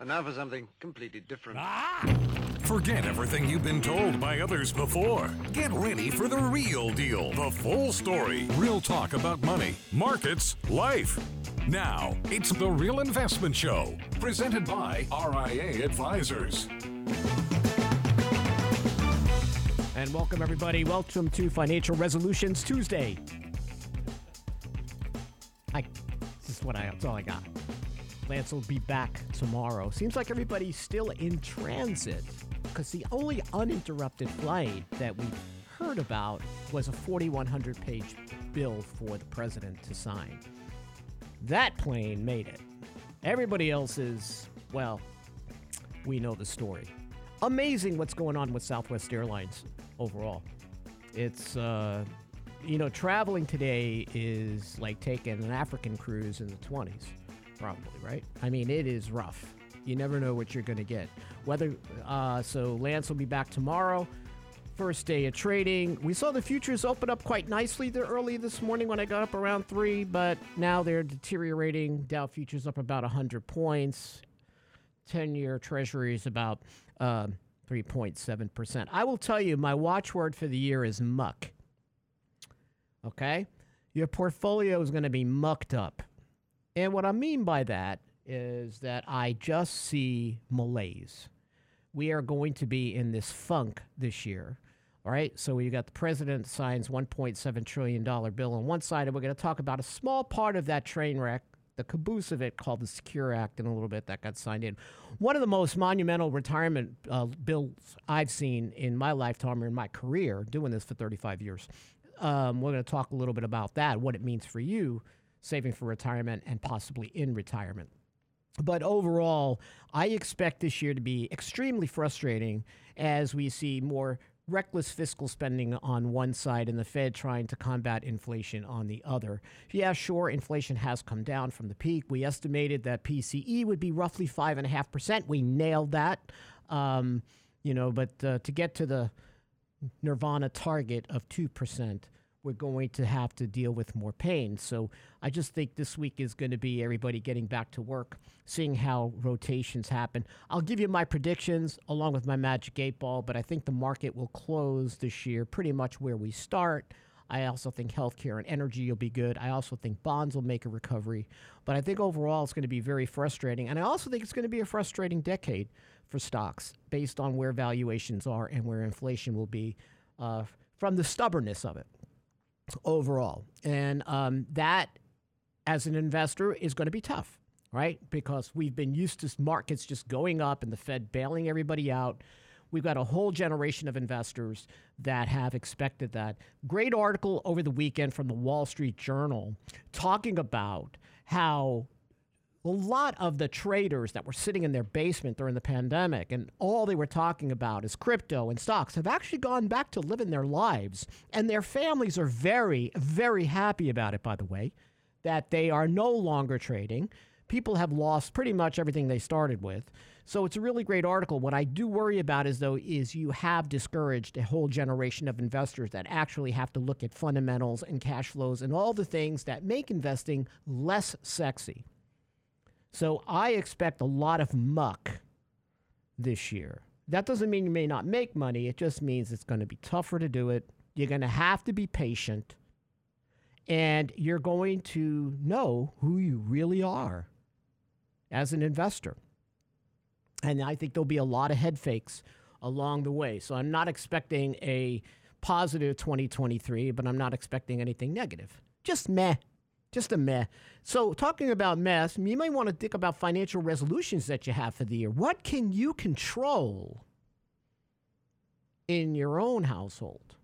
And now for something completely different. Ah! Forget everything you've been told by others before. Get ready for the real deal, the full story, real talk about money, markets, life. Now, it's the Real Investment Show, presented by RIA Advisors. And welcome, everybody. Welcome to Financial Resolutions Tuesday. I, this is what I, that's all I got. Lance will be back tomorrow. Seems like everybody's still in transit because the only uninterrupted flight that we heard about was a 4,100 page bill for the president to sign. That plane made it. Everybody else is, well, we know the story. Amazing what's going on with Southwest Airlines overall. It's, uh, you know, traveling today is like taking an African cruise in the 20s, probably, right? I mean, it is rough. You never know what you're going to get. Whether, uh, so Lance will be back tomorrow. First day of trading. We saw the futures open up quite nicely there early this morning when I got up around three, but now they're deteriorating. Dow futures up about 100 points. 10 year treasury is about uh, 3.7%. I will tell you, my watchword for the year is muck. Okay? Your portfolio is going to be mucked up. And what I mean by that is that I just see malaise. We are going to be in this funk this year. All right, so we got the president signs 1.7 trillion dollar bill on one side, and we're going to talk about a small part of that train wreck, the caboose of it, called the Secure Act, in a little bit that got signed in. One of the most monumental retirement uh, bills I've seen in my lifetime or in my career, doing this for 35 years. Um, we're going to talk a little bit about that, what it means for you, saving for retirement and possibly in retirement. But overall, I expect this year to be extremely frustrating as we see more reckless fiscal spending on one side and the Fed trying to combat inflation on the other. Yeah, sure, inflation has come down from the peak. We estimated that PCE would be roughly 5.5%. We nailed that. Um, you know, but uh, to get to the nirvana target of 2%, we're going to have to deal with more pain. So I just think this week is going to be everybody getting back to work, seeing how rotations happen. I'll give you my predictions along with my magic eight ball, but I think the market will close this year pretty much where we start. I also think healthcare and energy will be good. I also think bonds will make a recovery. But I think overall it's going to be very frustrating. And I also think it's going to be a frustrating decade for stocks based on where valuations are and where inflation will be uh, from the stubbornness of it overall. And um, that, as an investor, is going to be tough, right? Because we've been used to markets just going up and the Fed bailing everybody out. We've got a whole generation of investors that have expected that. Great article over the weekend from the Wall Street Journal talking about how a lot of the traders that were sitting in their basement during the pandemic and all they were talking about is crypto and stocks have actually gone back to living their lives. And their families are very, very happy about it, by the way, that they are no longer trading. People have lost pretty much everything they started with. So it's a really great article. What I do worry about is though is you have discouraged a whole generation of investors that actually have to look at fundamentals and cash flows and all the things that make investing less sexy. So I expect a lot of muck this year. That doesn't mean you may not make money. It just means it's going to be tougher to do it. You're going to have to be patient. And you're going to know who you really are as an investor. And I think there'll be a lot of head fakes along the way. So I'm not expecting a positive 2023, but I'm not expecting anything negative. Just meh. Just a meh. So, talking about mess, you might want to think about financial resolutions that you have for the year. What can you control in your own household?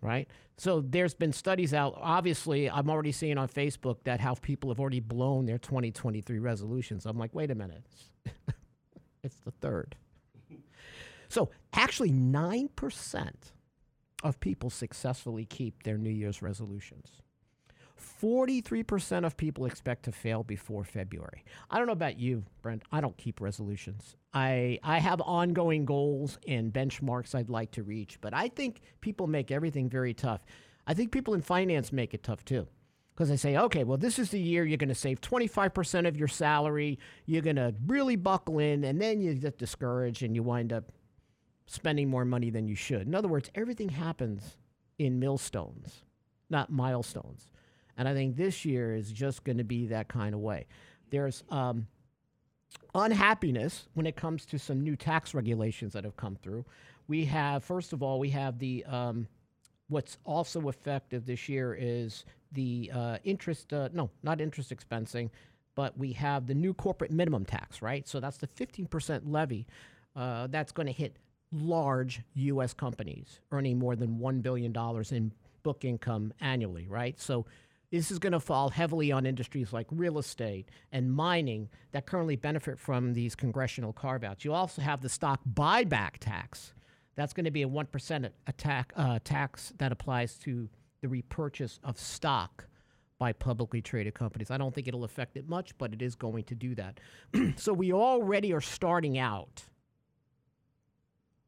Right? So, there's been studies out. Obviously, I'm already seeing on Facebook that how people have already blown their 2023 resolutions. I'm like, wait a minute. it's the third. So, actually, 9% of people successfully keep their New Year's resolutions. 43% of people expect to fail before February. I don't know about you, Brent. I don't keep resolutions. I, I have ongoing goals and benchmarks I'd like to reach, but I think people make everything very tough. I think people in finance make it tough too. because they say, okay, well, this is the year you're going to save 25% of your salary. You're going to really buckle in, and then you get discouraged and you wind up spending more money than you should. In other words, everything happens in millstones, not milestones. And I think this year is just going to be that kind of way. There's um, unhappiness when it comes to some new tax regulations that have come through. We have, first of all, we have the um, what's also effective this year is the uh, interest, uh, no, not interest expensing, but we have the new corporate minimum tax, right? So that's the 15% levy uh, that's going to hit large U.S. companies earning more than $1 billion in book income annually, right? So this is going to fall heavily on industries like real estate and mining that currently benefit from these congressional carve outs. You also have the stock buyback tax. That's going to be a 1% attack, uh, tax that applies to the repurchase of stock by publicly traded companies. I don't think it'll affect it much, but it is going to do that. so we already are starting out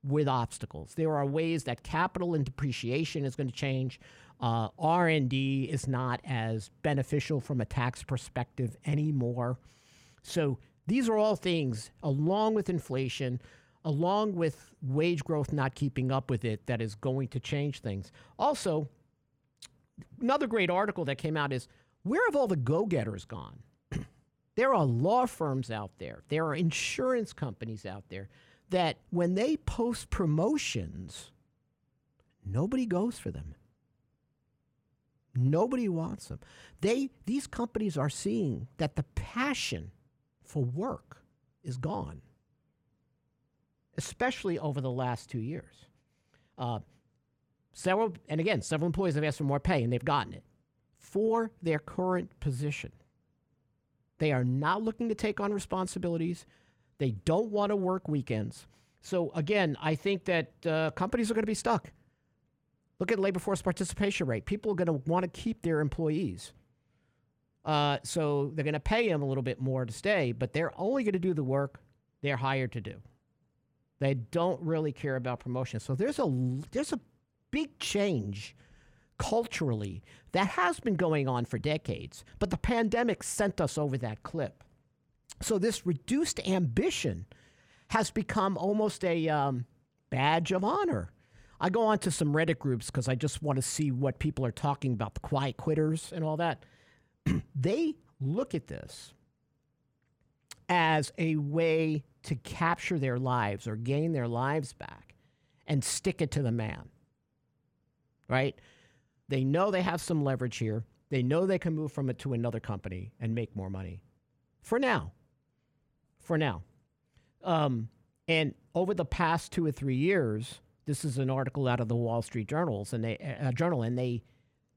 with obstacles. There are ways that capital and depreciation is going to change. Uh, R&D is not as beneficial from a tax perspective anymore. So these are all things, along with inflation, along with wage growth not keeping up with it, that is going to change things. Also, another great article that came out is where have all the go-getters gone? there are law firms out there, there are insurance companies out there that when they post promotions, nobody goes for them. Nobody wants them. They these companies are seeing that the passion for work is gone, especially over the last two years. Uh, several, and again, several employees have asked for more pay, and they've gotten it for their current position. They are not looking to take on responsibilities. They don't want to work weekends. So again, I think that uh, companies are going to be stuck. Look at labor force participation rate. People are going to want to keep their employees. Uh, so they're going to pay them a little bit more to stay, but they're only going to do the work they're hired to do. They don't really care about promotion. So there's a there's a big change culturally that has been going on for decades, but the pandemic sent us over that clip. So this reduced ambition has become almost a um, badge of honor. I go on to some Reddit groups because I just want to see what people are talking about, the quiet quitters and all that. they look at this as a way to capture their lives or gain their lives back and stick it to the man. Right? They know they have some leverage here. They know they can move from it to another company and make more money. For now. For now. Um, and over the past two or three years, this is an article out of the Wall Street Journals and they uh, Journal, and they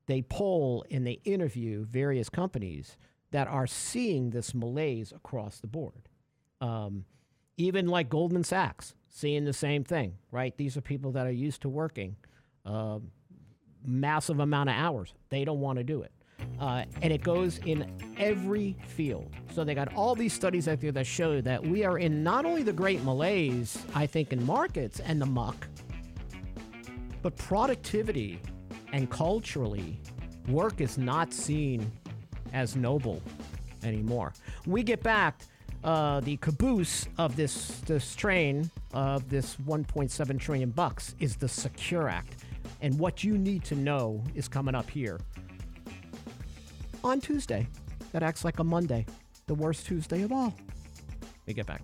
they poll and they interview various companies that are seeing this malaise across the board. Um, even like Goldman Sachs, seeing the same thing. Right? These are people that are used to working uh, massive amount of hours. They don't want to do it. Uh, and it goes in every field. So they got all these studies out there that show that we are in not only the great malaise, I think, in markets and the muck, but productivity and culturally, work is not seen as noble anymore. we get back, uh, the caboose of this this train of this 1.7 trillion bucks is the Secure Act, and what you need to know is coming up here on Tuesday. That acts like a Monday, the worst Tuesday of all. We get back.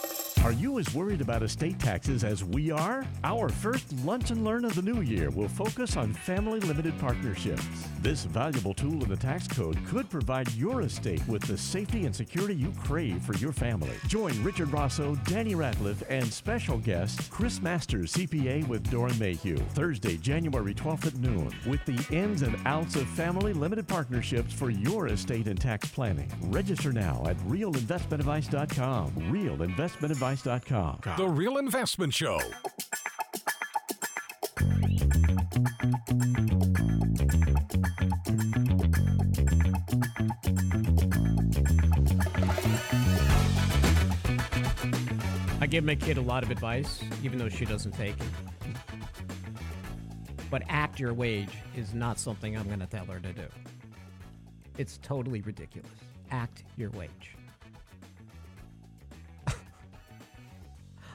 Are you as worried about estate taxes as we are? Our first Lunch and Learn of the new year will focus on family limited partnerships. This valuable tool in the tax code could provide your estate with the safety and security you crave for your family. Join Richard Rosso, Danny Ratliff, and special guest Chris Masters, CPA with Doeren Mayhew, Thursday, January 12th at noon, with the ins and outs of family limited partnerships for your estate and tax planning. Register now at realinvestmentadvice.com. Realinvestmentadvice.com. The Real Investment Show. I give my kid a lot of advice, even though she doesn't take it. But act your wage is not something I'm going to tell her to do. It's totally ridiculous. Act your wage.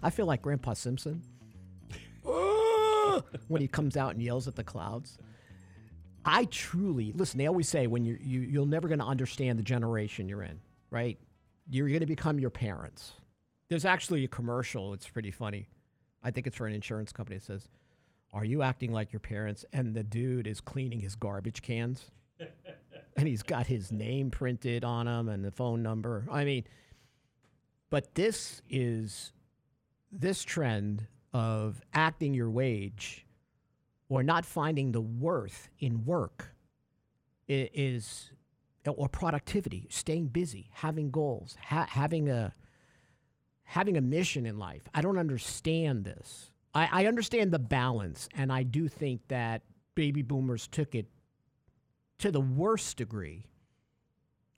I feel like Grandpa Simpson when he comes out and yells at the clouds. I truly listen. They always say when you're, you you're never going to understand the generation you're in, right? You're going to become your parents. There's actually a commercial. It's pretty funny. I think it's for an insurance company. It says, "Are you acting like your parents?" And the dude is cleaning his garbage cans, and he's got his name printed on them and the phone number. I mean, but this is this trend of acting your wage or not finding the worth in work is or productivity staying busy having goals ha- having a having a mission in life. I don't understand this. I, I understand the balance and i do think that baby boomers took it to the worst degree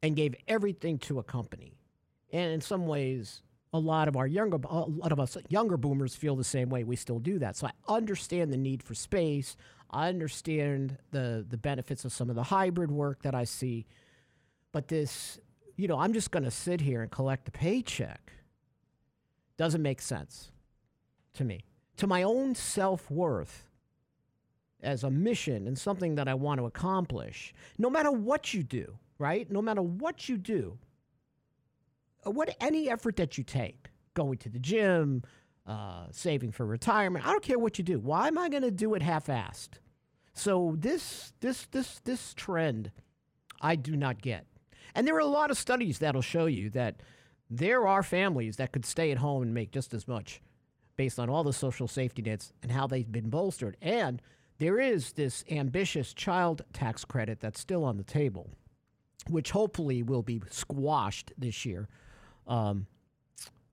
and gave everything to a company. And in some ways a lot of our younger a lot of us younger boomers feel the same way. We still do that. So i understand the need for space. I understand the the benefits of some of the hybrid work that i see. But this you know i'm just going to sit here and collect a paycheck doesn't make sense to me. To my own self-worth as a mission and something that i want to accomplish no matter what you do right? No matter what you do what any effort that you take, going to the gym, uh, saving for retirement, I don't care what you do. Why am I going to do it half-assed? So this this this this trend, I do not get. And there are a lot of studies that'll show you that there are families that could stay at home and make just as much based on all the social safety nets and how they've been bolstered. And there is this ambitious child tax credit that's still on the table, which hopefully will be squashed this year um,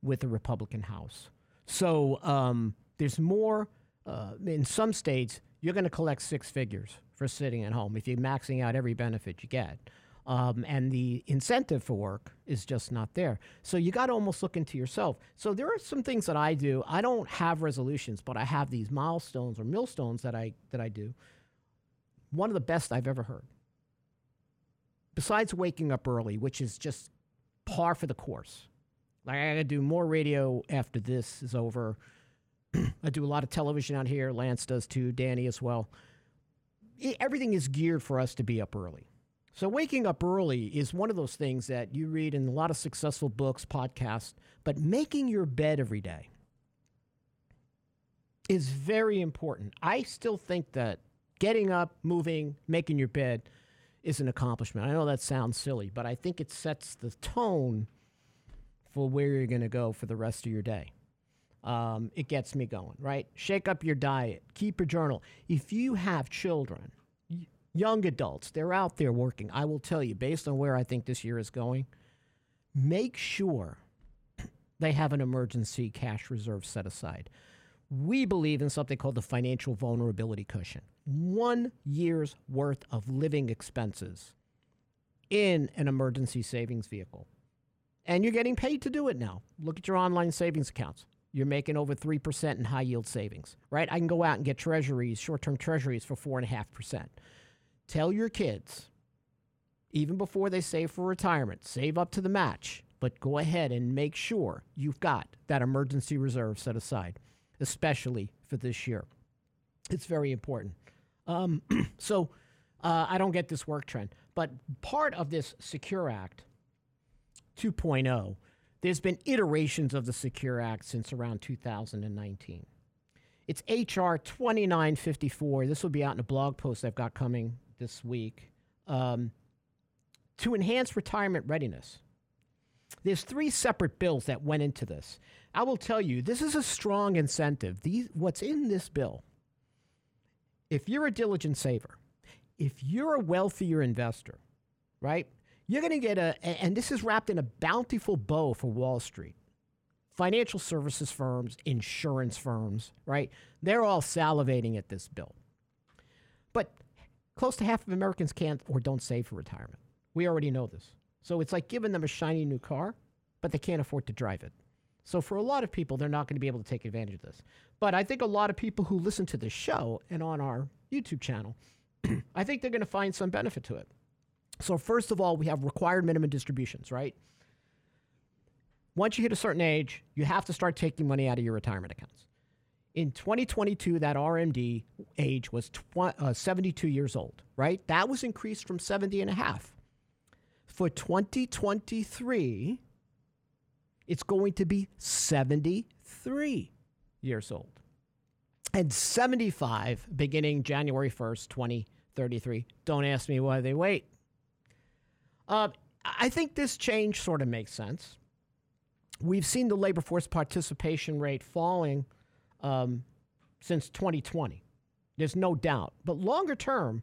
with the Republican House. So um, there's more. Uh, in some states, you're going to collect six figures for sitting at home if you're maxing out every benefit you get. Um, and the incentive for work is just not there. So you got to almost look into yourself. So there are some things that I do. I don't have resolutions, but I have these milestones or millstones that I that I do. One of the best I've ever heard. Besides waking up early, which is just par for the course. Like I gotta do more radio after this is over. I do a lot of television out here. Lance does too. Danny as well. Everything is geared for us to be up early. So waking up early is one of those things that you read in a lot of successful books, podcasts. But making your bed every day is very important. I still think that getting up, moving, making your bed is an accomplishment. I know that sounds silly, but I think it sets the tone for where you're going to go for the rest of your day. Um, it gets me going, right? Shake up your diet, keep a journal. If you have children, young adults, they're out there working. I will tell you, based on where I think this year is going, make sure they have an emergency cash reserve set aside. We believe in something called the financial vulnerability cushion. One year's worth of living expenses in an emergency savings vehicle. And you're getting paid to do it now. Look at your online savings accounts. You're making over 3% in high yield savings, right? I can go out and get treasuries, short term treasuries for 4.5%. Tell your kids, even before they save for retirement, save up to the match, but go ahead and make sure you've got that emergency reserve set aside, especially for this year. It's very important. Um, so uh, I don't get this work trend, but part of this Secure Act 2.0 There's been iterations of the Secure Act since around 2019. It's HR 2954. This will be out in a blog post I've got coming this week. Um, to enhance retirement readiness. There's three separate bills that went into this. I will tell you, this is a strong incentive. These, what's in this bill, if you're a diligent saver, if you're a wealthier investor, right, you're going to get a, and this is wrapped in a bountiful bow for Wall Street. Financial services firms, insurance firms, right? They're all salivating at this bill. But close to half of Americans can't or don't save for retirement. We already know this. So it's like giving them a shiny new car, but they can't afford to drive it. So for a lot of people, they're not going to be able to take advantage of this. But I think a lot of people who listen to this show and on our YouTube channel, I think they're going to find some benefit to it. So first of all, we have required minimum distributions, right? Once you hit a certain age, you have to start taking money out of your retirement accounts. In 2022, that RMD age was tw- uh, 72 years old, right? That was increased from 70 and a half. For 2023, it's going to be 73 years old. And 75 beginning January 1st, 2033. Don't ask me why they wait. Uh, I think this change sort of makes sense. We've seen the labor force participation rate falling um, since 2020. There's no doubt. But longer term,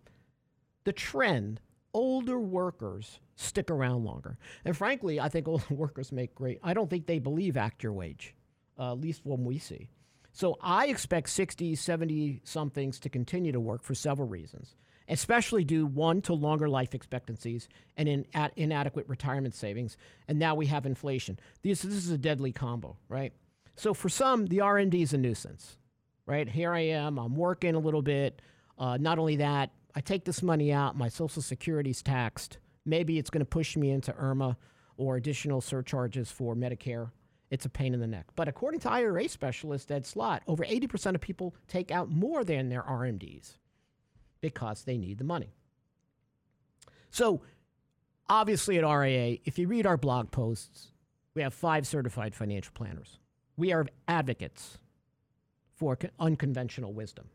the trend older workers stick around longer. And frankly, I think older workers make great. I don't think they believe act your wage, uh, at least when we see. So I expect 60, 70 somethings to continue to work for several reasons, especially due one to longer life expectancies and in, at, inadequate retirement savings. And now we have inflation. This, this is a deadly combo, right? So for some, the RMD is a nuisance, right? Here I am, I'm working a little bit. Uh, not only that, I take this money out, my Social Security's taxed. Maybe it's going to push me into IRMAA or additional surcharges for Medicare. It's a pain in the neck. But according to IRA specialist Ed Slott, over 80% of people take out more than their RMDs because they need the money. So, obviously, at RIA, if you read our blog posts, we have five certified financial planners. We are advocates for unconventional wisdom.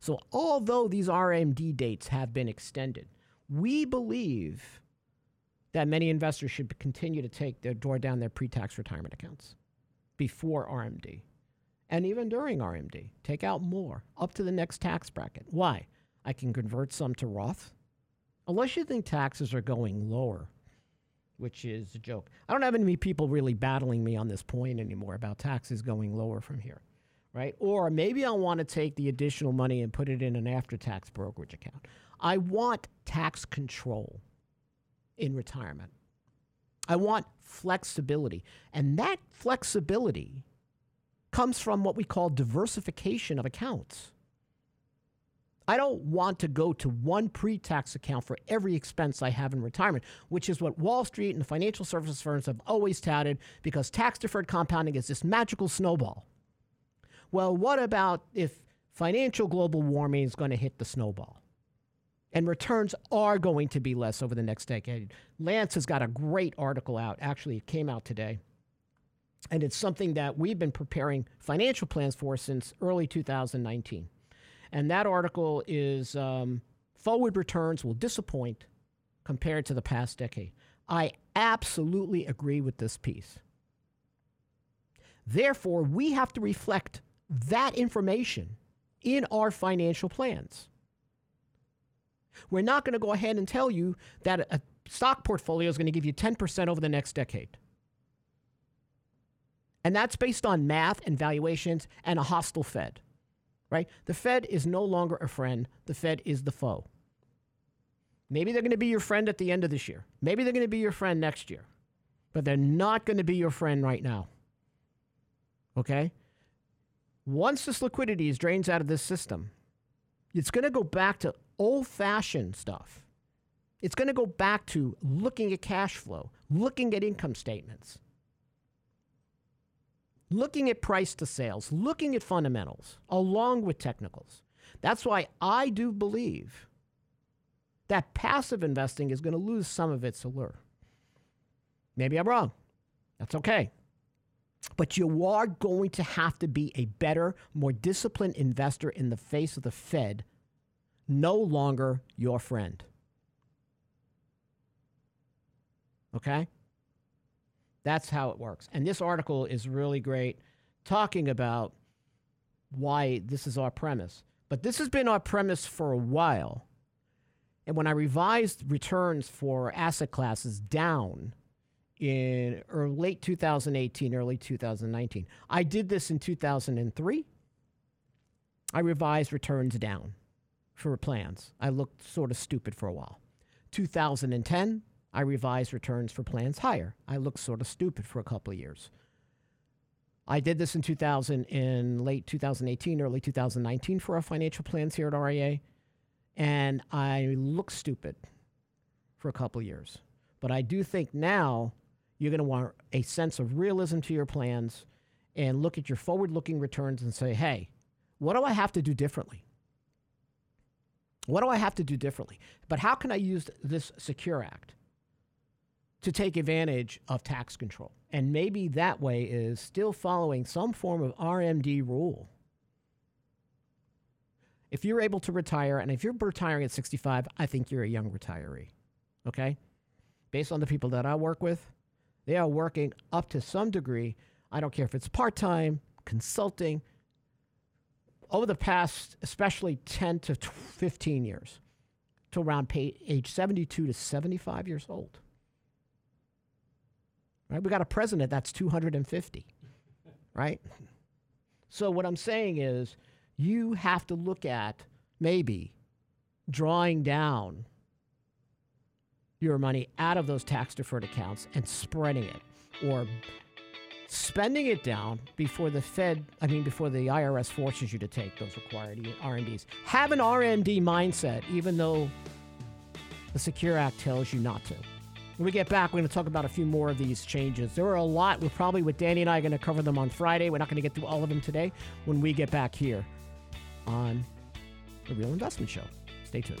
So, although these RMD dates have been extended, we believe that many investors should continue to take their draw down their pre-tax retirement accounts before RMD and even during RMD. Take out more up to the next tax bracket. Why? I can convert some to Roth. Unless you think taxes are going lower, which is a joke. I don't have any people really battling me on this point anymore about taxes going lower from here right? Or maybe I want to take the additional money and put it in an after tax brokerage account. I want tax control in retirement. I want flexibility. And that flexibility comes from what we call diversification of accounts. I don't want to go to one pre tax account for every expense I have in retirement, which is what Wall Street and financial services firms have always touted because tax deferred compounding is this magical snowball well, what about if financial global warming is going to hit the snowball? And returns are going to be less over the next decade. Lance has got a great article out. Actually, it came out today. And it's something that we've been preparing financial plans for since early 2019. And that article is um, Forward Returns Will Disappoint Compared to the Past Decade. I absolutely agree with this piece. Therefore, we have to reflect that information in our financial plans. We're not going to go ahead and tell you that a stock portfolio is going to give you 10% over the next decade. And that's based on math and valuations and a hostile Fed, right? The Fed is no longer a friend, the Fed is the foe. Maybe they're going to be your friend at the end of this year. Maybe they're going to be your friend next year. But they're not going to be your friend right now. Okay? Once this liquidity is drains out of this system, it's going to go back to old fashioned stuff. It's going to go back to looking at cash flow, looking at income statements, looking at price to sales, looking at fundamentals, along with technicals. That's why I do believe that passive investing is going to lose some of its allure. Maybe I'm wrong. That's okay. But you are going to have to be a better, more disciplined investor in the face of the Fed, no longer your friend. Okay? That's how it works. And this article is really great talking about why this is our premise. But this has been our premise for a while. And when I revised returns for asset classes down in or late 2018, early 2019, I did this in 2003. I revised returns down for plans. I looked sort of stupid for a while. 2010, I revised returns for plans higher. I looked sort of stupid for a couple of years. I did this in 2000 in late 2018, early 2019 for our financial plans here at RIA, and I looked stupid for a couple of years. But I do think now you're going to want a sense of realism to your plans and look at your forward-looking returns and say, "Hey, what do I have to do differently?" What do I have to do differently? But how can I use this Secure Act to take advantage of tax control. And maybe that way is still following some form of RMD rule. If you're able to retire, and if you're retiring at 65, I think you're a young retiree. Okay? Based on the people that I work with, they are working up to some degree. I don't care if it's part time, consulting, over the past, especially 10 to 15 years, to around age 72 to 75 years old. Right? We got a president that's 250. Right? So what I'm saying is you have to look at maybe drawing down your money out of those tax deferred accounts and spreading it or spending it down before the Fed, I mean, before the IRS forces you to take those required RMDs. Have an RMD mindset, even though the Secure Act tells you not to. When we get back, we're going to talk about a few more of these changes. There are a lot. We're probably, with Danny and I, going to cover them on Friday. We're not going to get through all of them today when we get back here on The Real Investment Show. Stay tuned.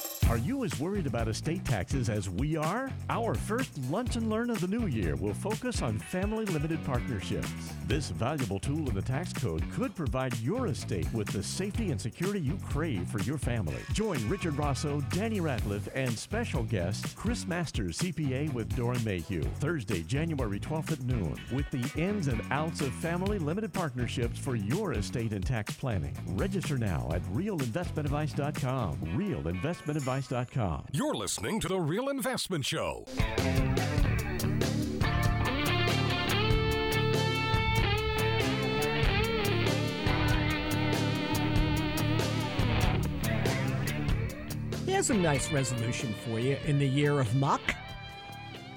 Are you as worried about estate taxes as we are? Our first Lunch and Learn of the new year will focus on family limited partnerships. This valuable tool in the tax code could provide your estate with the safety and security you crave for your family. Join Richard Rosso, Danny Ratliff, and special guest Chris Masters, CPA with Doeren Mayhew, Thursday, January 12th at noon, with the ins and outs of family limited partnerships for your estate and tax planning. Register now at realinvestmentadvice.com. Real Investment Advice you're listening to The Real Investment Show. Here's a nice resolution for you in the year of muck.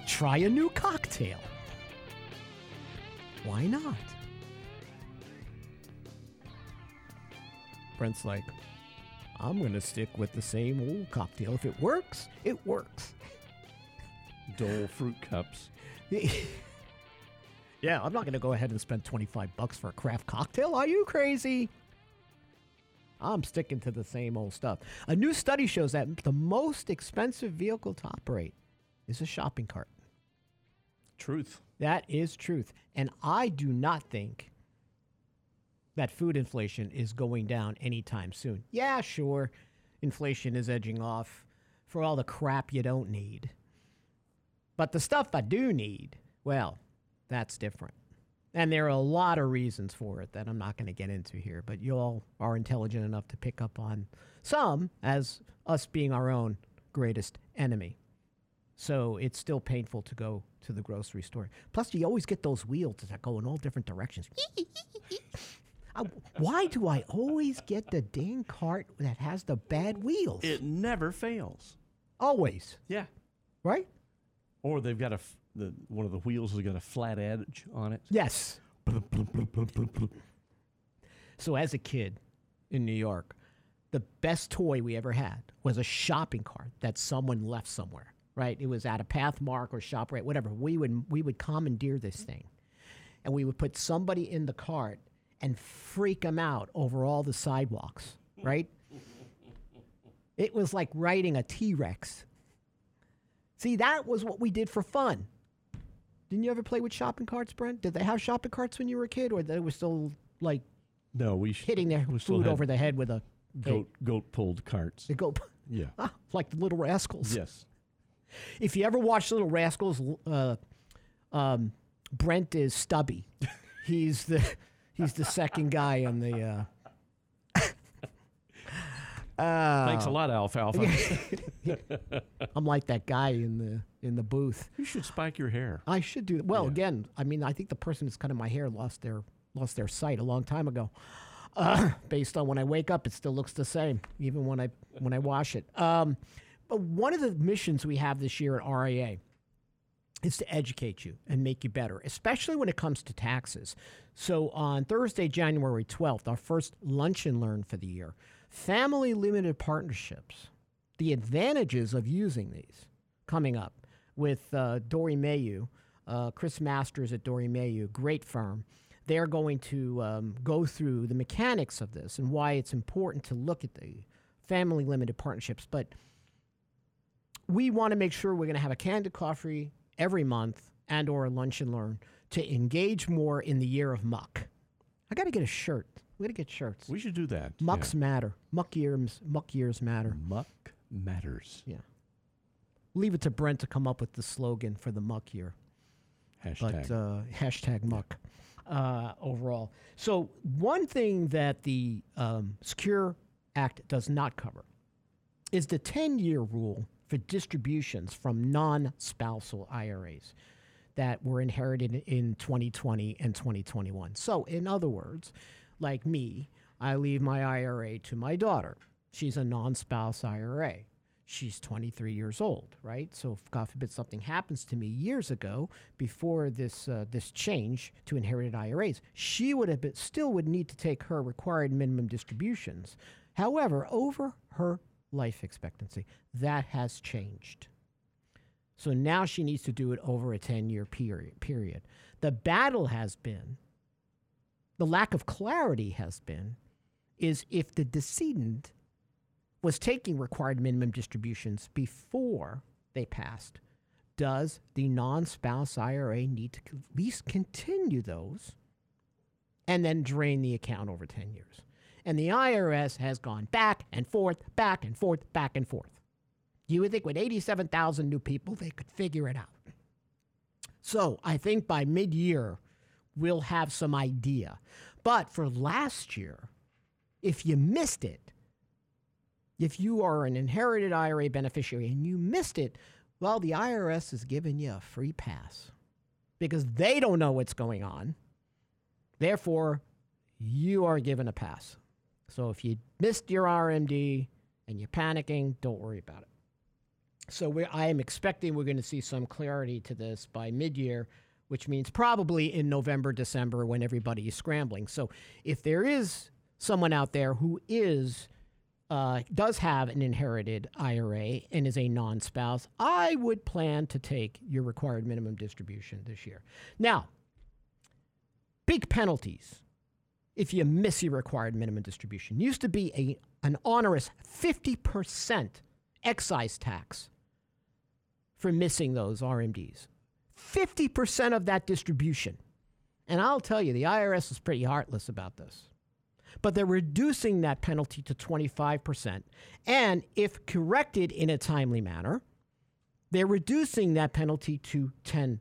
Try a new cocktail. Why not? Brent's like, I'm going to stick with the same old cocktail. If it works, it works. Dole fruit cups. yeah, I'm not going to go ahead and spend 25 bucks for a craft cocktail. Are you crazy? I'm sticking to the same old stuff. A new study shows that the most expensive vehicle to operate is a shopping cart. Truth. That is truth. And I do not think that food inflation is going down anytime soon. Yeah, sure, inflation is edging off for all the crap you don't need. But the stuff I do need, well, that's different. And there are a lot of reasons for it that I'm not going to get into here, but you all are intelligent enough to pick up on some as us being our own greatest enemy. So it's still painful to go to the grocery store. Plus, you always get those wheels that go in all different directions. I, why do I always get the dang cart that has the bad wheels? It never fails. always, Yeah. right? Or they've got a f- the one of the wheels has got a flat edge on it. Yes. So as a kid in New York, the best toy we ever had was a shopping cart that someone left somewhere. Right? It was at a Pathmark or ShopRite, whatever. We would we would commandeer this thing, and we would put somebody in the cart and freak them out over all the sidewalks. Right? it was like riding a T Rex. See, that was what we did for fun. Didn't you ever play with shopping carts, Brent? Did they have shopping carts when you were a kid, or they were still like No, we sh- hitting their we food over the head with a goat goat pulled carts. They go Yeah. ah, like the Little Rascals. yes. If you ever watch Little Rascals, uh, um, Brent is Stubby. He's the he's the second guy in the. Uh, Thanks a lot, Alfalfa. I'm like that guy in the in the booth. you should spike your hair. I should do that. Well, again, I mean, I think the person that's cutting my hair lost their lost their sight a long time ago. Uh, based on when I wake up, it still looks the same, even when I when I wash it. Um, but one of the missions we have this year at RIA is to educate you and make you better, especially when it comes to taxes. So on Thursday, January 12th, our first lunch and learn for the year, family limited partnerships, the advantages of using these coming up with uh, Doeren Mayhew, uh, Chris Masters at Doeren Mayhew, great firm. They're going to um, go through the mechanics of this and why it's important to look at the family limited partnerships. But we want to make sure we're going to have a candid coffee every month and or a lunch and learn to engage more in the year of muck. I got to get a shirt. We got to get shirts. We should do that. Mucks matter. Muck years. Muck years matter. Muck matters. Yeah. Leave it to Brent to come up with the slogan for the muck year. Hashtag. But uh, hashtag muck uh, overall. So one thing that the um, Secure Act does not cover is the 10-year rule for distributions from non-spousal IRAs that were inherited in 2020 and 2021. So in other words, like me, I leave my IRA to my daughter. She's a non-spouse IRA. She's 23 years old, right? So if God forbid something happens to me years ago, before this uh, this change to inherited IRAs, she would have been, still would need to take her required minimum distributions. However, over her life expectancy, that has changed. So now she needs to do it over a 10 year period. Period. The battle has been, the lack of clarity has been, is if the decedent was taking required minimum distributions before they passed, does the non spouse IRA need to at least continue those and then drain the account over 10 years? And the IRS has gone back and forth, back and forth, back and forth. You would think with 87,000 new people, they could figure it out. So I think by mid year, we'll have some idea. But for last year, if you missed it, if you are an inherited IRA beneficiary and you missed it, well, the IRS is giving you a free pass because they don't know what's going on. Therefore, you are given a pass. So if you missed your RMD and you're panicking, don't worry about it. So I am expecting we're going to see some clarity to this by mid-year, which means probably in November, December when everybody is scrambling. So if there is someone out there who is uh, does have an inherited IRA and is a non-spouse, I would plan to take your required minimum distribution this year. Now, big penalties if you miss your required minimum distribution. Used to be a an onerous 50% excise tax for missing those RMDs. 50% of that distribution. And I'll tell you, the IRS is pretty heartless about this. But they're reducing that penalty to 25%. And if corrected in a timely manner, they're reducing that penalty to 10%.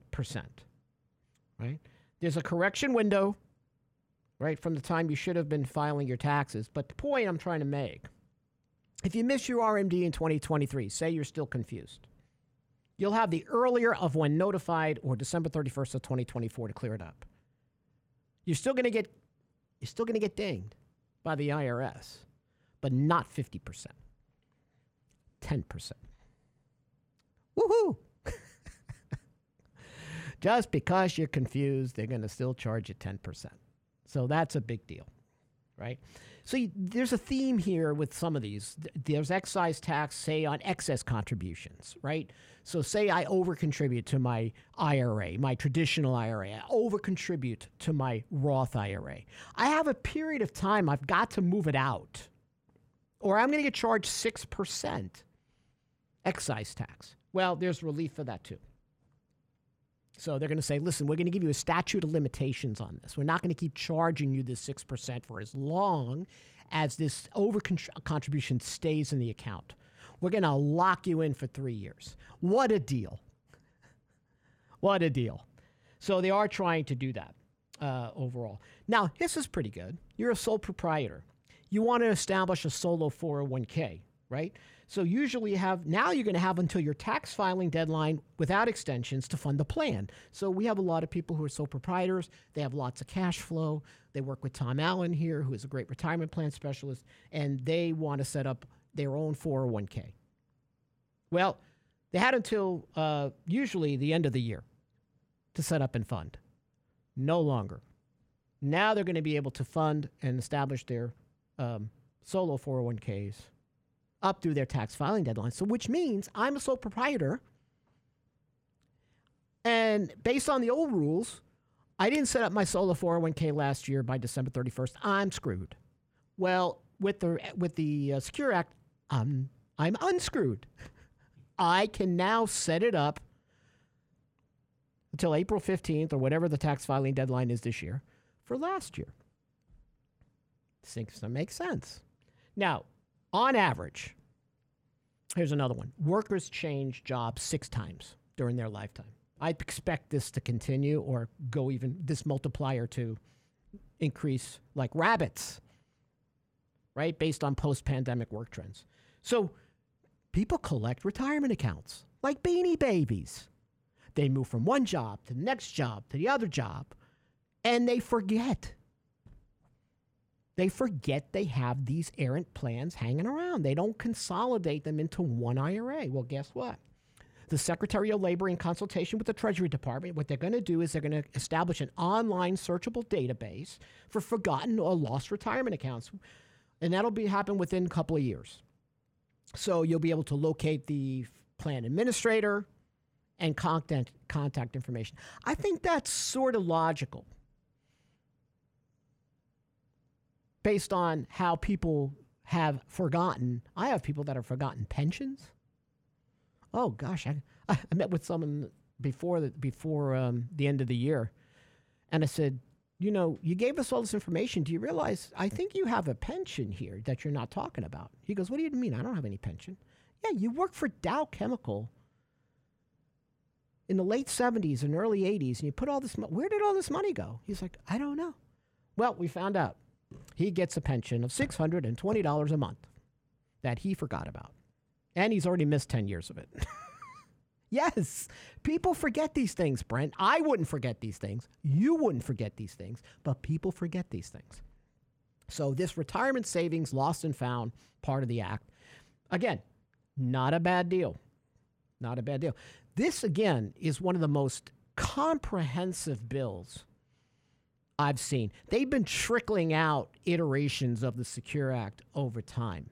Right? There's a correction window right from the time you should have been filing your taxes. But the point I'm trying to make if you miss your RMD in 2023, say you're still confused, you'll have the earlier of when notified or December 31st of 2024 to clear it up. You're still going to get you're still going to get dinged by the IRS, but not 50%. 10%. Woohoo! Just because you're confused, they're going to still charge you 10%. So that's a big deal, right? So you, there's a theme here with some of these. There's excise tax, say, on excess contributions, right? So say I overcontribute to my IRA, my traditional IRA. I overcontribute to my Roth IRA. I have a period of time I've got to move it out, or I'm going to get charged 6% excise tax. Well, there's relief for that too. So they're going to say, listen, we're going to give you a statute of limitations on this. We're not going to keep charging you this 6% for as long as this over contribution stays in the account. We're going to lock you in for three years. What a deal. What a deal. So they are trying to do that uh, overall. Now, this is pretty good. You're a sole proprietor. You want to establish a solo 401k, right? So usually you have now you're going to have until your tax filing deadline without extensions to fund the plan. So we have a lot of people who are sole proprietors. They have lots of cash flow. They work with Tom Allen here, who is a great retirement plan specialist, and they want to set up their own 401k. Well, they had until uh, usually the end of the year to set up and fund. No longer. Now they're going to be able to fund and establish their um, solo 401ks up through their tax filing deadline. So, which means I'm a sole proprietor. And based on the old rules, I didn't set up my solo 401k last year by December 31st. I'm screwed. Well, with the with the uh, Secure Act, um, I'm unscrewed. I can now set it up until April 15th or whatever the tax filing deadline is this year for last year. Seems to make sense. Now, on average, here's another one workers change jobs six times during their lifetime. I expect this to continue or go even this multiplier to increase like rabbits, right? Based on post pandemic work trends. So people collect retirement accounts like beanie babies. They move from one job to the next job to the other job, and they forget they forget they have these errant plans hanging around. They don't consolidate them into one IRA. Well, guess what? The Secretary of Labor, in consultation with the Treasury Department, what they're going to do is they're going to establish an online searchable database for forgotten or lost retirement accounts. And that'll be happen within a couple of years. So you'll be able to locate the plan administrator and contact, contact information. I think that's sort of logical. Based on how people have forgotten. I have people that have forgotten pensions. Oh gosh, I, I met with someone before the before um, the end of the year, and I said, you know, you gave us all this information. Do you realize? I think you have a pension here that you're not talking about. He goes, what do you mean? I don't have any pension. Yeah, you work for Dow Chemical in the late 70s and early 80s, and you put all this. Mo- Where did all this money go? He's like, I don't know. Well, we found out he gets a pension of $620 a month that he forgot about. And he's already missed 10 years of it. yes, people forget these things, Brent. I wouldn't forget these things. You wouldn't forget these things, but people forget these things. So, this retirement savings lost and found part of the act, again, not a bad deal. Not a bad deal. This, again, is one of the most comprehensive bills I've seen. They've been trickling out iterations of the Secure Act over time.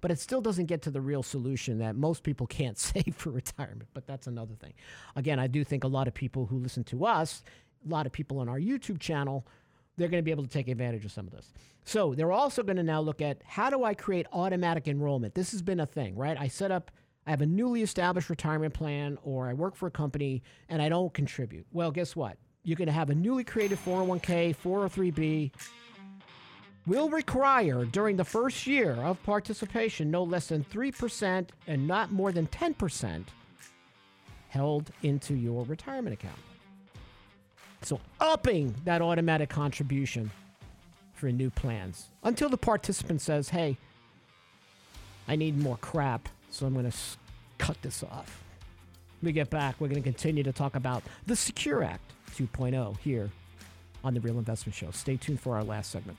But it still doesn't get to the real solution that most people can't save for retirement. But that's another thing. Again, I do think a lot of people who listen to us, a lot of people on our YouTube channel, they're going to be able to take advantage of some of this. So they're also going to now look at how do I create automatic enrollment? This has been a thing, right? I set up, I have a newly established retirement plan, or I work for a company and I don't contribute. Well, guess what? You're going to have a newly created 401k, 403b, will require during the first year of participation no less than 3% and not more than 10% held into your retirement account. So, upping that automatic contribution for new plans until the participant says, hey, I need more crap, so I'm going to cut this off. We get back, we're going to continue to talk about the Secure Act 2.0 here on the Real Investment Show. Stay tuned for our last segment.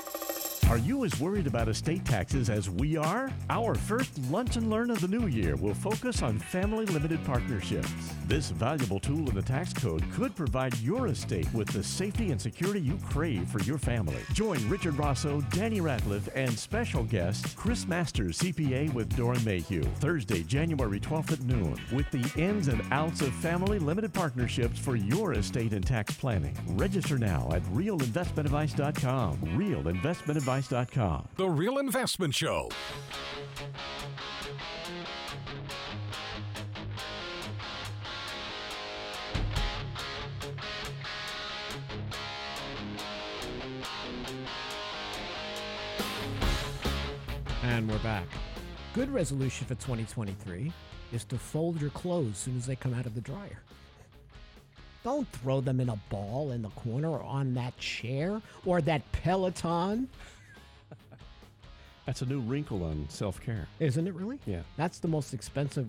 Are you as worried about estate taxes as we are? Our first Lunch and Learn of the new year will focus on family limited partnerships. This valuable tool in the tax code could provide your estate with the safety and security you crave for your family. Join Richard Rosso, Danny Ratliff, and special guest Chris Masters, CPA with Doeren Mayhew, Thursday, January 12th at noon, with the ins and outs of family limited partnerships for your estate and tax planning. Register now at realinvestmentadvice.com. Realinvestmentadvice.com. The Real Investment Show. And we're back. Good resolution for 2023 is to fold your clothes as soon as they come out of the dryer. Don't throw them in a ball in the corner or on that chair or that Peloton. That's a new wrinkle on self care. Isn't it really? Yeah. That's the most expensive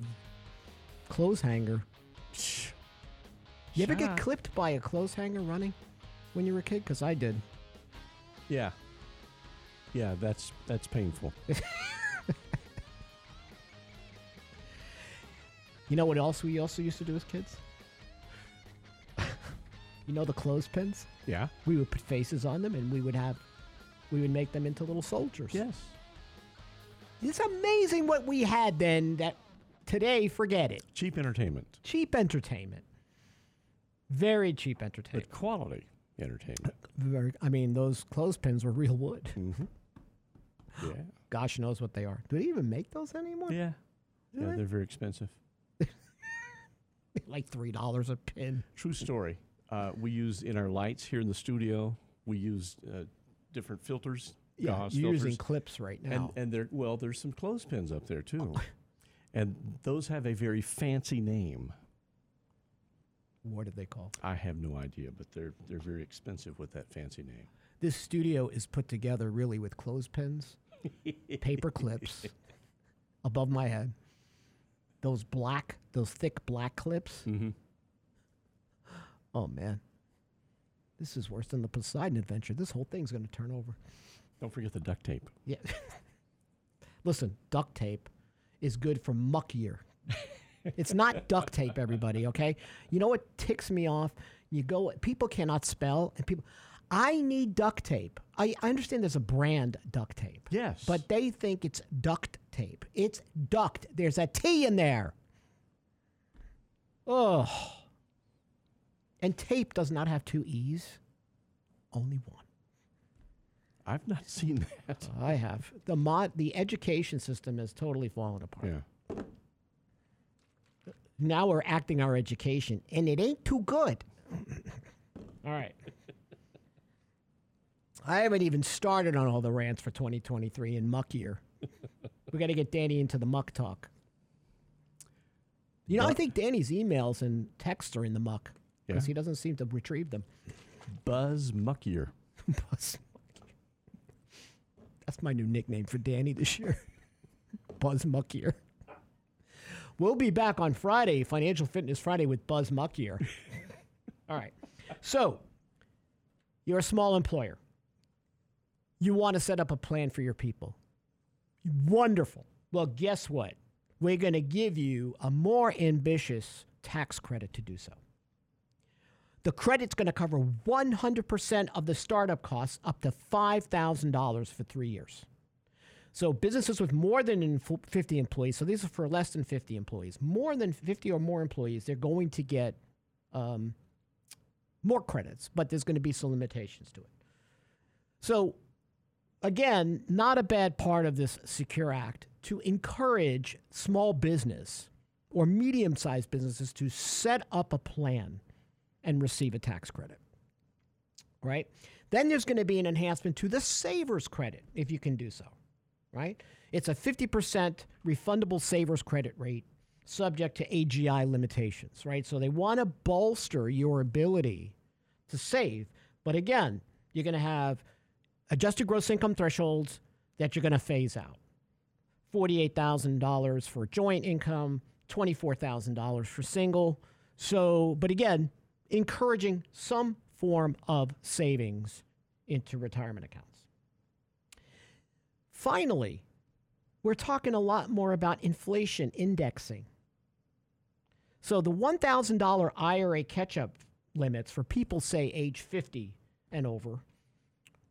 clothes hanger. Shh. You ever get clipped by a clothes hanger running when you were a kid? Because I did. Yeah. Yeah, that's that's painful. You know what else we also used to do as kids? you know the clothespins? Yeah. We would put faces on them and we would have, we would make them into little soldiers. Yes. It's amazing what we had then that today, forget it. Cheap entertainment, Cheap entertainment. Very cheap but entertainment. quality entertainment. Very, I mean, those clothespins were real wood. Mm-hmm. Yeah. Gosh knows what they are. Do they even make those anymore? Yeah. Yeah, Really? they're very expensive. Like $3 a pin. True story. Uh, we use in our lights here in the studio. We use uh, different filters. Gauze you're filters. using clips right now. And and there well, there's some clothespins up there too, and those have a very fancy name. what are they called? I have no idea, but they're they're very expensive with that fancy name. This studio is put together really with clothespins, paper clips above my head. Those black, those thick black clips. Mm-hmm. Oh man, this is worse than the Poseidon adventure. This whole thing's going to turn over. Don't forget the duct tape. Yeah. Listen, duct tape is good for muck year. it's not duct tape, everybody. Okay. You know what ticks me off? You go. People cannot spell, and people. I need Duck Tape. I, I understand there's a brand duct tape. Yes. But they think it's duct tape. It's duct. There's a T in there. Oh. And tape does not have two E's, only one. I've not seen that. Oh, I have. The mod the education system has totally fallen apart. Yeah. Now we're acting our education and it ain't too good. all right. I haven't even started on all the rants for 2023 and muck year. we got to get Danny into the muck talk. You know, I think Danny's emails and texts are in the muck because Yeah. he doesn't seem to retrieve them. Buzz Muck Year. Buzz Muckier. That's my new nickname for Danny this year. Buzz Muck Year. We'll be back on Friday, Financial Fitness Friday with Buzz Muck Year. All right. So, you're a small employer. You want to set up a plan for your people. Wonderful. Well, guess what? We're going to give you a more ambitious tax credit to do so. The credit's going to cover 100% of the startup costs up to $5,000 for three years. So businesses with more than 50 employees, so these are for less than 50 employees, more than 50 or more employees, they're going to get um, more credits, but there's going to be some limitations to it. So again, not a bad part of this Secure Act to encourage small business or medium sized businesses to set up a plan and receive a tax credit. Right? Then there's going to be an enhancement to the savers credit if you can do so. Right? It's a 50% refundable savers credit rate subject to AGI limitations, right? So they want to bolster your ability to save. But again, you're going to have adjusted gross income thresholds that you're going to phase out. $48,000 for joint income, $24,000 for single. So, but again, encouraging some form of savings into retirement accounts. Finally, we're talking a lot more about inflation indexing. So the $1,000 IRA catch up limits for people, say, age 50 and over,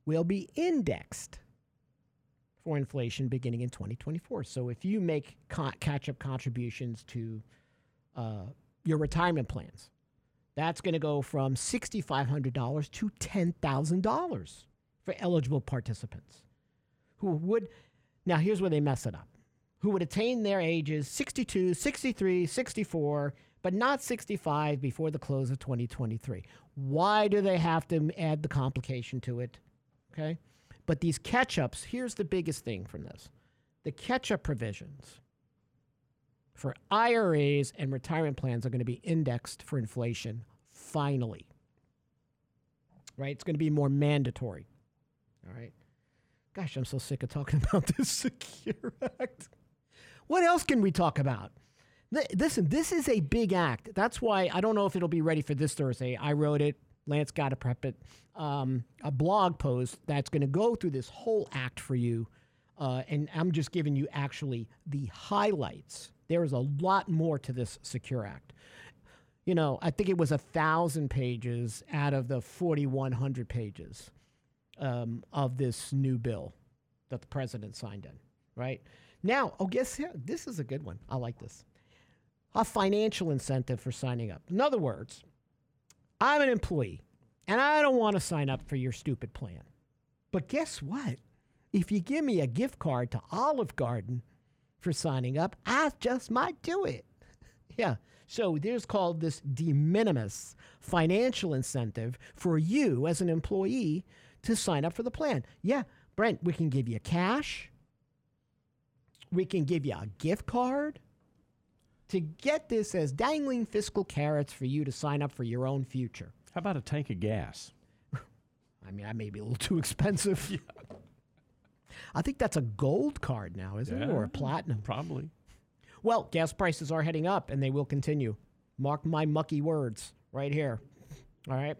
will be indexed for inflation beginning in 2024. So if you make co- catch up contributions to uh, your retirement plans, that's going to go from $6,500 to $10,000 for eligible participants who would. Now, here's where they mess it up who would attain their ages 62, 63, 64, but not 65 before the close of 2023. Why do they have to add the complication to it? Okay. But these catch ups, here's the biggest thing from this the catch up provisions for IRAs and retirement plans are going to be indexed for inflation finally. Right? It's going to be more mandatory. All right. Gosh, I'm so sick of talking about this Secure Act. What else can we talk about? Listen, this is a big act. That's why I don't know if it'll be ready for this Thursday. I wrote it. Lance got to prep it. Um, a blog post that's going to go through this whole act for you. Uh, and I'm just giving you actually the highlights. There is a lot more to this Secure Act. You know, I think it was a thousand pages out of the 4,100 pages um, of this new bill that the president signed in, right? Now, oh, guess here, this is a good one. I like this. A financial incentive for signing up. In other words, I'm an employee and I don't want to sign up for your stupid plan. But guess what? If you give me a gift card to Olive Garden for signing up, I just might do it. yeah. So there's called this de minimis financial incentive for you as an employee to sign up for the plan. Yeah, Brent, we can give you cash we can give you a gift card to get this as dangling fiscal carrots for you to sign up for your own future. How about a tank of gas? I mean, that may be a little too expensive. Yeah. I think that's a gold card now, isn't yeah, it? Or a platinum? Probably. Well, gas prices are heading up and they will continue. Mark my mucky words right here. All right.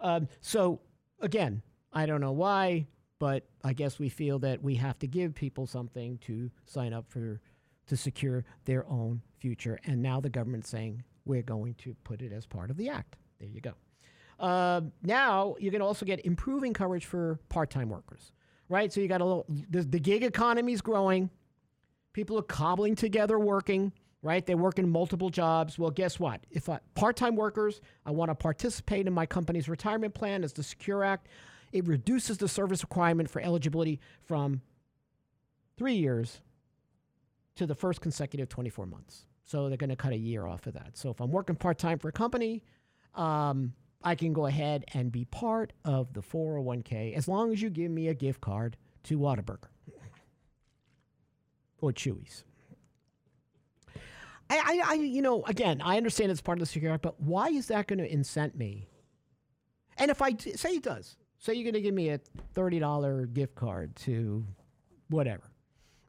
Um, so, again, I don't know why but I guess we feel that we have to give people something to sign up for to secure their own future. And now the government's saying we're going to put it as part of the act. There you go. Uh, now you can also get improving coverage for part-time workers, right? So you got a little. The, the gig economy is growing. People are cobbling together working, right? They work in multiple jobs. Well, guess what? If I, part-time workers, I want to participate in my company's retirement plan as the Secure Act. It reduces the service requirement for eligibility from three years to the first consecutive 24 months. So they're going to cut a year off of that. So if I'm working part time for a company, um, I can go ahead and be part of the 401k as long as you give me a gift card to Whataburger or Chuy's. I, I, you know, again, I understand it's part of the security, but why is that going to incent me? And if I say it does, Say you're going to give me a $30 gift card to whatever.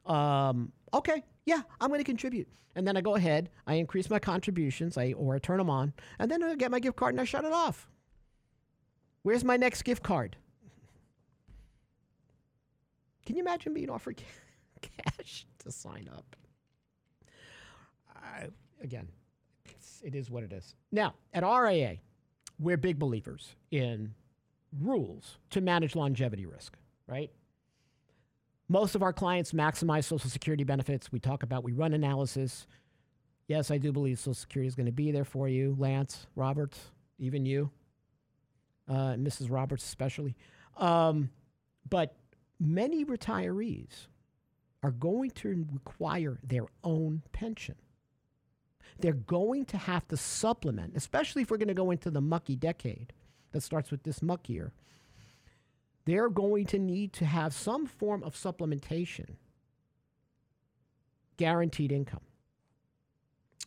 Um, okay, yeah, I'm going to contribute. And then I go ahead, I increase my contributions, I or I turn them on, and then I get my gift card and I shut it off. Where's my next gift card? Can you imagine being offered cash to sign up? Again, it is what it is. Now, at RIA, we're big believers in rules to manage longevity risk, right? Most of our clients maximize Social Security benefits. We talk about, we run analysis. Yes, I do believe Social Security is going to be there for you, Lance, Roberts, even you, uh, Mrs. Roberts especially. Um, but many retirees are going to require their own pension. They're going to have to supplement, especially if we're going to go into the mucky decade that starts with this muck year. They're going to need to have some form of supplementation, guaranteed income.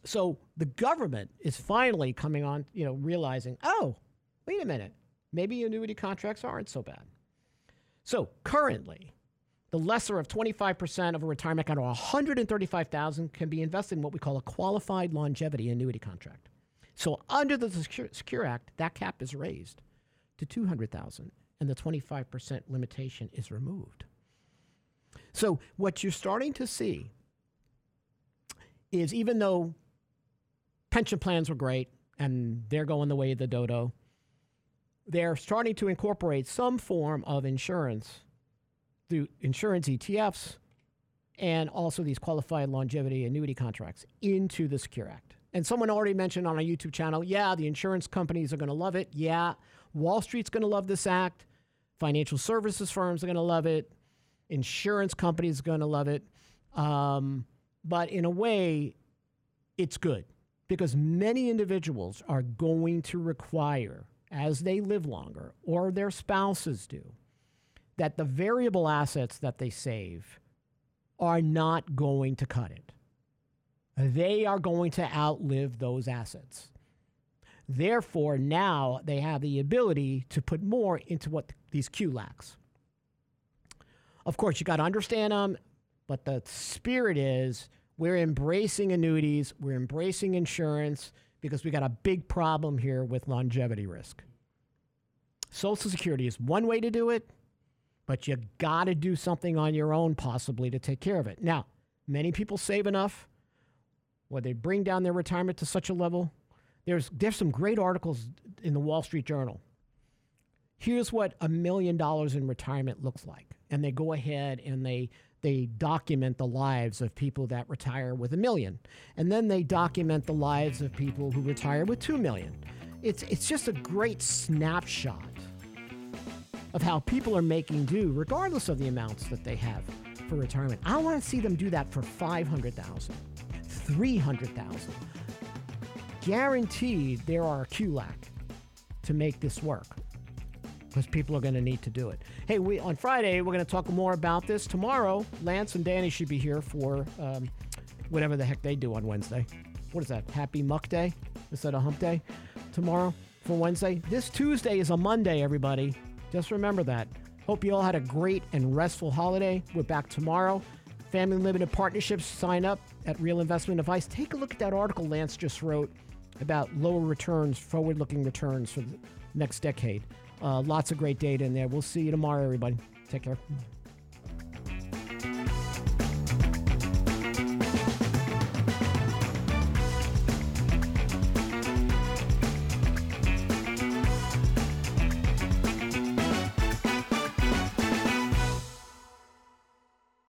So the government is finally coming on, you know, realizing, oh, wait a minute, maybe annuity contracts aren't so bad. So currently, the lesser of 25% of a retirement account or 135,000 can be invested in what we call a qualified longevity annuity contract. So under the Secure, Secure Act, that cap is raised to 200,000 and the 25% limitation is removed. So what you're starting to see is even though pension plans were great and they're going the way of the dodo, they're starting to incorporate some form of insurance through insurance ETFs and also these qualified longevity annuity contracts into the Secure Act. And someone already mentioned on our YouTube channel, yeah, the insurance companies are going to love it. Yeah, Wall Street's going to love this act. Financial services firms are going to love it. Insurance companies are going to love it. Um, but in a way, it's good because many individuals are going to require, as they live longer or their spouses do, that the variable assets that they save are not going to cut it. They are going to outlive those assets. Therefore, now they have the ability to put more into what these QLACs. Of course, you got to understand them, but the spirit is we're embracing annuities, we're embracing insurance because we got a big problem here with longevity risk. Social Security is one way to do it, but you got to do something on your own possibly to take care of it. Now, many people save enough where they bring down their retirement to such a level. There's there's some great articles in the Wall Street Journal. Here's what a million dollars in retirement looks like. And they go ahead and they they document the lives of people that retire with a million. And then they document the lives of people who retire with 2 million. It's, it's just a great snapshot of how people are making do, regardless of the amounts that they have for retirement. I want to see them do that for 500,000, 300,000. Guaranteed there are a QLAC to make this work because people are going to need to do it. Hey, we on Friday we're going to talk more about this. Tomorrow, Lance and Danny should be here for um, whatever the heck they do on Wednesday. What is that? Happy Muck Day instead of Hump Day tomorrow for Wednesday. This Tuesday is a Monday, everybody. Just remember that. Hope you all had a great and restful holiday. We're back tomorrow. Family Limited Partnerships, sign up at Real Investment Advice. Take a look at that article Lance just wrote about lower returns, forward looking returns for the next decade. Uh, lots of great data in there. We'll see you tomorrow, everybody. Take care.